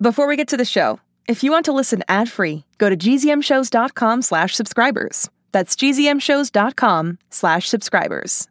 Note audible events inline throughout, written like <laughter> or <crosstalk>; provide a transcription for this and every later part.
Before we get to the show, if you want to listen ad-free, go to gzmshows.com slash subscribers. That's gzmshows.com slash subscribers.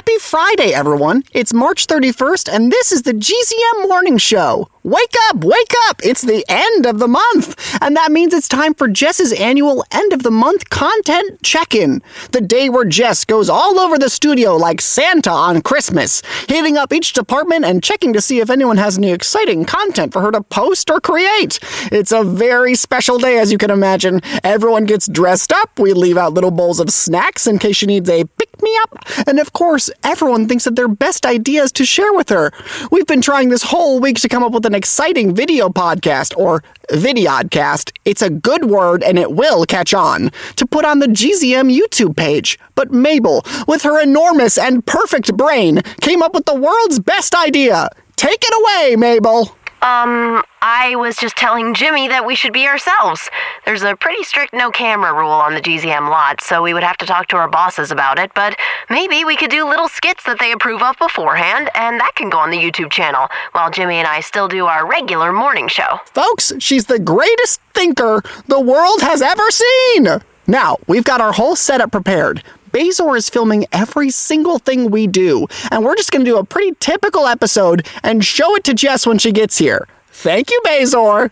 Happy Friday, everyone. It's March 31st, and this is the GZM Morning Show. Wake up, wake up! It's the end of the month, and that means it's time for Jess's annual end of the month content check in. The day where Jess goes all over the studio like Santa on Christmas, hitting up each department and checking to see if anyone has any exciting content for her to post or create. It's a very special day, as you can imagine. Everyone gets dressed up, we leave out little bowls of snacks in case she needs a me up, and of course, everyone thinks of their best ideas to share with her. We've been trying this whole week to come up with an exciting video podcast or videodcast. It's a good word and it will catch on to put on the GZM YouTube page. But Mabel, with her enormous and perfect brain, came up with the world's best idea. Take it away, Mabel. Um, I was just telling Jimmy that we should be ourselves. There's a pretty strict no camera rule on the GZM lot, so we would have to talk to our bosses about it, but maybe we could do little skits that they approve of beforehand, and that can go on the YouTube channel, while Jimmy and I still do our regular morning show. Folks, she's the greatest thinker the world has ever seen. Now, we've got our whole setup prepared. Bazor is filming every single thing we do, and we're just going to do a pretty typical episode and show it to Jess when she gets here. Thank you, Bazor.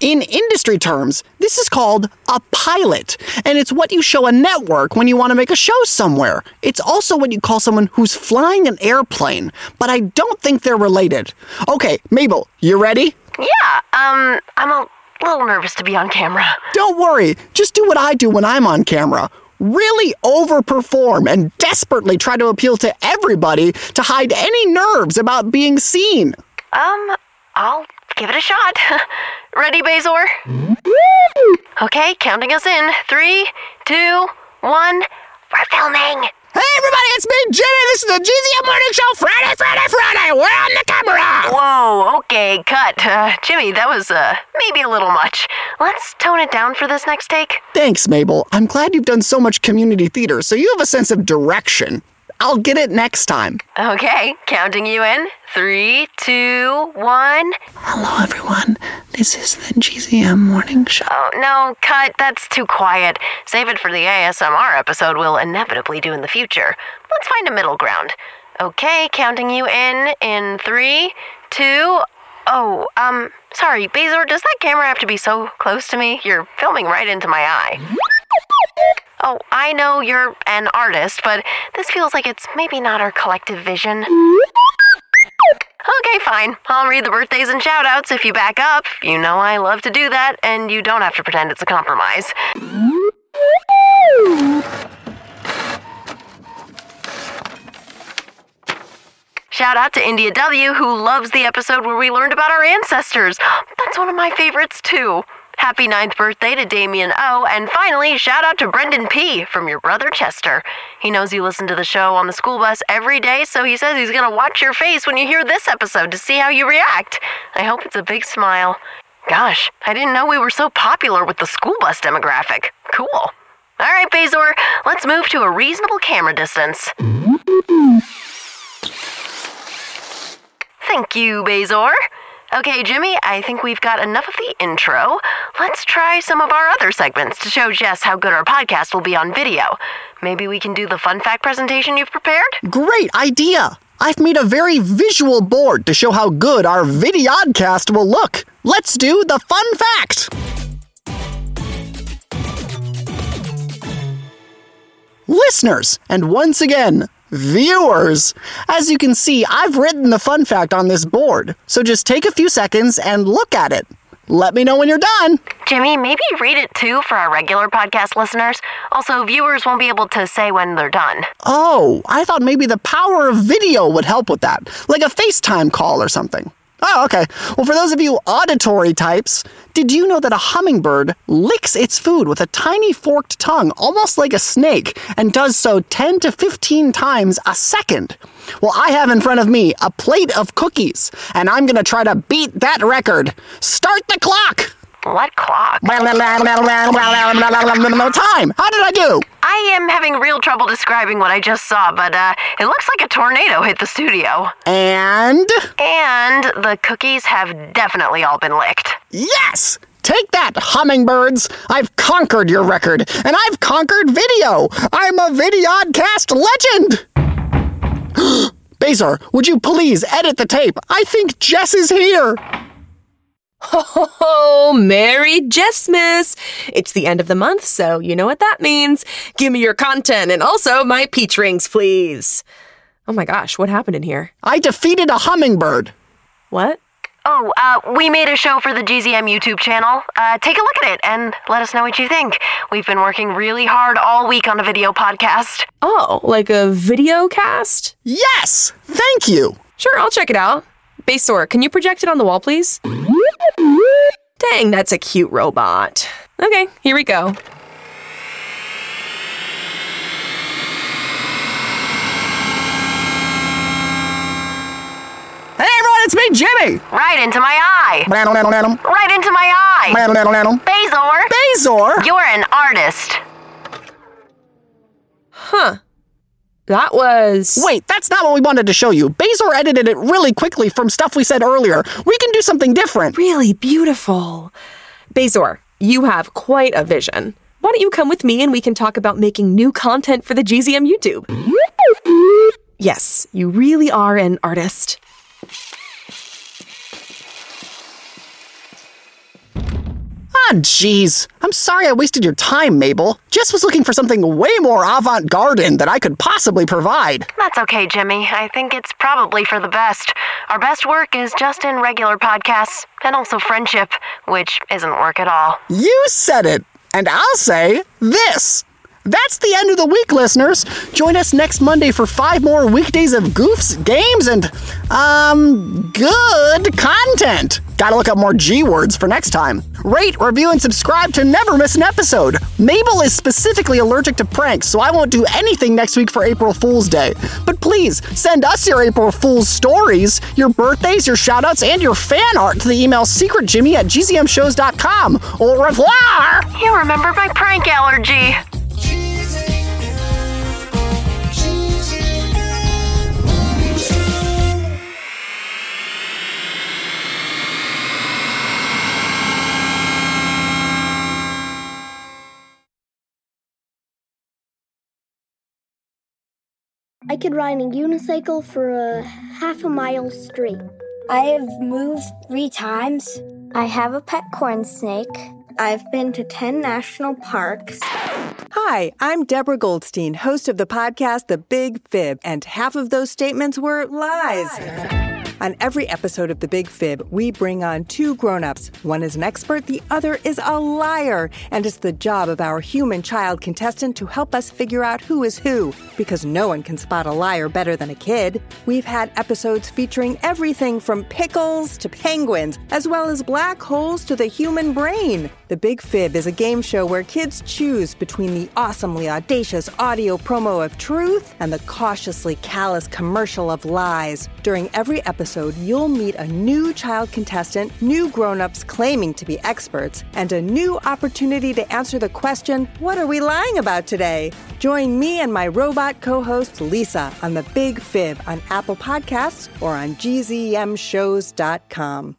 In industry terms, this is called a pilot, and it's what you show a network when you want to make a show somewhere. It's also what you call someone who's flying an airplane, but I don't think they're related. Okay, Mabel, you ready? Yeah, um, I'm a little nervous to be on camera. Don't worry, just do what I do when I'm on camera. Really overperform and desperately try to appeal to everybody to hide any nerves about being seen. Um, I'll give it a shot. <laughs> Ready, Bazor? Okay, counting us in. Three, two, one. We're filming. Hey everybody, it's me, Jimmy. This is the GZM Morning Show. Friday, Friday, Friday. We're on the camera. Whoa, okay, cut. Uh, Jimmy, that was, uh, maybe a little much. Let's tone it down for this next take. Thanks, Mabel. I'm glad you've done so much community theater, so you have a sense of direction. I'll get it next time. Okay, counting you in. Three, two, one. Hello, everyone. This is the GZM Morning Show. Oh, no, cut. That's too quiet. Save it for the ASMR episode we'll inevitably do in the future. Let's find a middle ground. Okay, counting you in in three, two. Oh, um, sorry, Bazor, does that camera have to be so close to me? You're filming right into my eye. Oh, I know you're an artist, but this feels like it's maybe not our collective vision. Okay, fine. I'll read the birthdays and shoutouts if you back up. You know I love to do that, and you don't have to pretend it's a compromise. Shout out to India W, who loves the episode where we learned about our ancestors. That's one of my favorites, too. Happy ninth birthday to Damien O. And finally, shout out to Brendan P. from your brother Chester. He knows you listen to the show on the school bus every day, so he says he's going to watch your face when you hear this episode to see how you react. I hope it's a big smile. Gosh, I didn't know we were so popular with the school bus demographic. Cool. All right, Bazor, let's move to a reasonable camera distance. Thank you, Bazor. Okay, Jimmy, I think we've got enough of the intro. Let's try some of our other segments to show Jess how good our podcast will be on video. Maybe we can do the fun fact presentation you've prepared? Great idea! I've made a very visual board to show how good our videodcast will look. Let's do the fun fact! Listeners, and once again, viewers. As you can see, I've written the fun fact on this board, so just take a few seconds and look at it. Let me know when you're done. Jimmy, maybe read it too for our regular podcast listeners. Also, viewers won't be able to say when they're done. Oh, I thought maybe the power of video would help with that, like a FaceTime call or something. Oh, okay. Well, for those of you auditory types, did you know that a hummingbird licks its food with a tiny forked tongue, almost like a snake, and does so 10 to 15 times a second? Well, I have in front of me a plate of cookies, and I'm going to try to beat that record. Start the clock! What clock? Time! How did I do? I am having real trouble describing what I just saw, but uh, it looks like a tornado hit the studio. And. And the cookies have definitely all been licked. Yes! Take that, hummingbirds! I've conquered your record, and I've conquered video! I'm a Videodcast legend! Bazor, would you please edit the tape? I think Jess is here! Oh, Merry Jessmas! It's the end of the month, so you know what that means. Give me your content and also my peach rings, please. Oh my gosh, what happened in here? I defeated a hummingbird. What? Oh, uh, we made a show for the GZM YouTube channel. Uh, take a look at it and let us know what you think. We've been working really hard all week on a video podcast. Oh, like a video cast? Yes! Thank you! Sure, I'll check it out. Bazor, can you project it on the wall, please? Dang, that's a cute robot. Okay, here we go. Hey everyone, it's me, Jimmy! Right into my eye. Bazor! Right into my eye. Bazor, Bazor! you're an artist. Huh. That was. Wait, that's not what we wanted to show you. Bazor edited it really quickly from stuff we said earlier. We can do something different. really beautiful. Bazor, you have quite a vision. Why don't you come with me and we can talk about making new content for the GZM YouTube? Yes, you really are an artist. Ah, jeez. I'm sorry I wasted your time, Mabel. Jess was looking for something way more avant garde than I could possibly provide. That's okay, Jimmy. I think it's probably for the best. Our best work is just in regular podcasts and also friendship, which isn't work at all. You said it. And I'll say this. That's the end of the week, listeners. Join us next Monday for five more weekdays of goofs, games, and, um, good content. Gotta look up more G words for next time. Rate, review, and subscribe to never miss an episode. Mabel is specifically allergic to pranks, so I won't do anything next week for April Fool's Day. But please, send us your April Fool's stories, your birthdays, your shoutouts, and your fan art to the email secretjimmy at gzmshows.com. Au revoir! You remember my prank allergy. I could ride a unicycle for a half a mile straight. I have moved three times. I have a pet corn snake. I've been to 10 national parks. Hi, I'm Deborah Goldstein, host of the podcast The Big Fib, and half of those statements were lies. On every episode of The Big Fib, we bring on two grown-ups. One is an expert, the other is a liar, and it's the job of our human child contestant to help us figure out who is who, because no one can spot a liar better than a kid. We've had episodes featuring everything from pickles to penguins, as well as black holes to the human brain. The Big Fib is a game show where kids choose between the awesomely audacious audio promo of truth and the cautiously callous commercial of lies. During every episode, you'll meet a new child contestant, new grown-ups claiming to be experts, and a new opportunity to answer the question, what are we lying about today? Join me and my robot co-host Lisa on The Big Fib on Apple Podcasts or on gzmshows.com.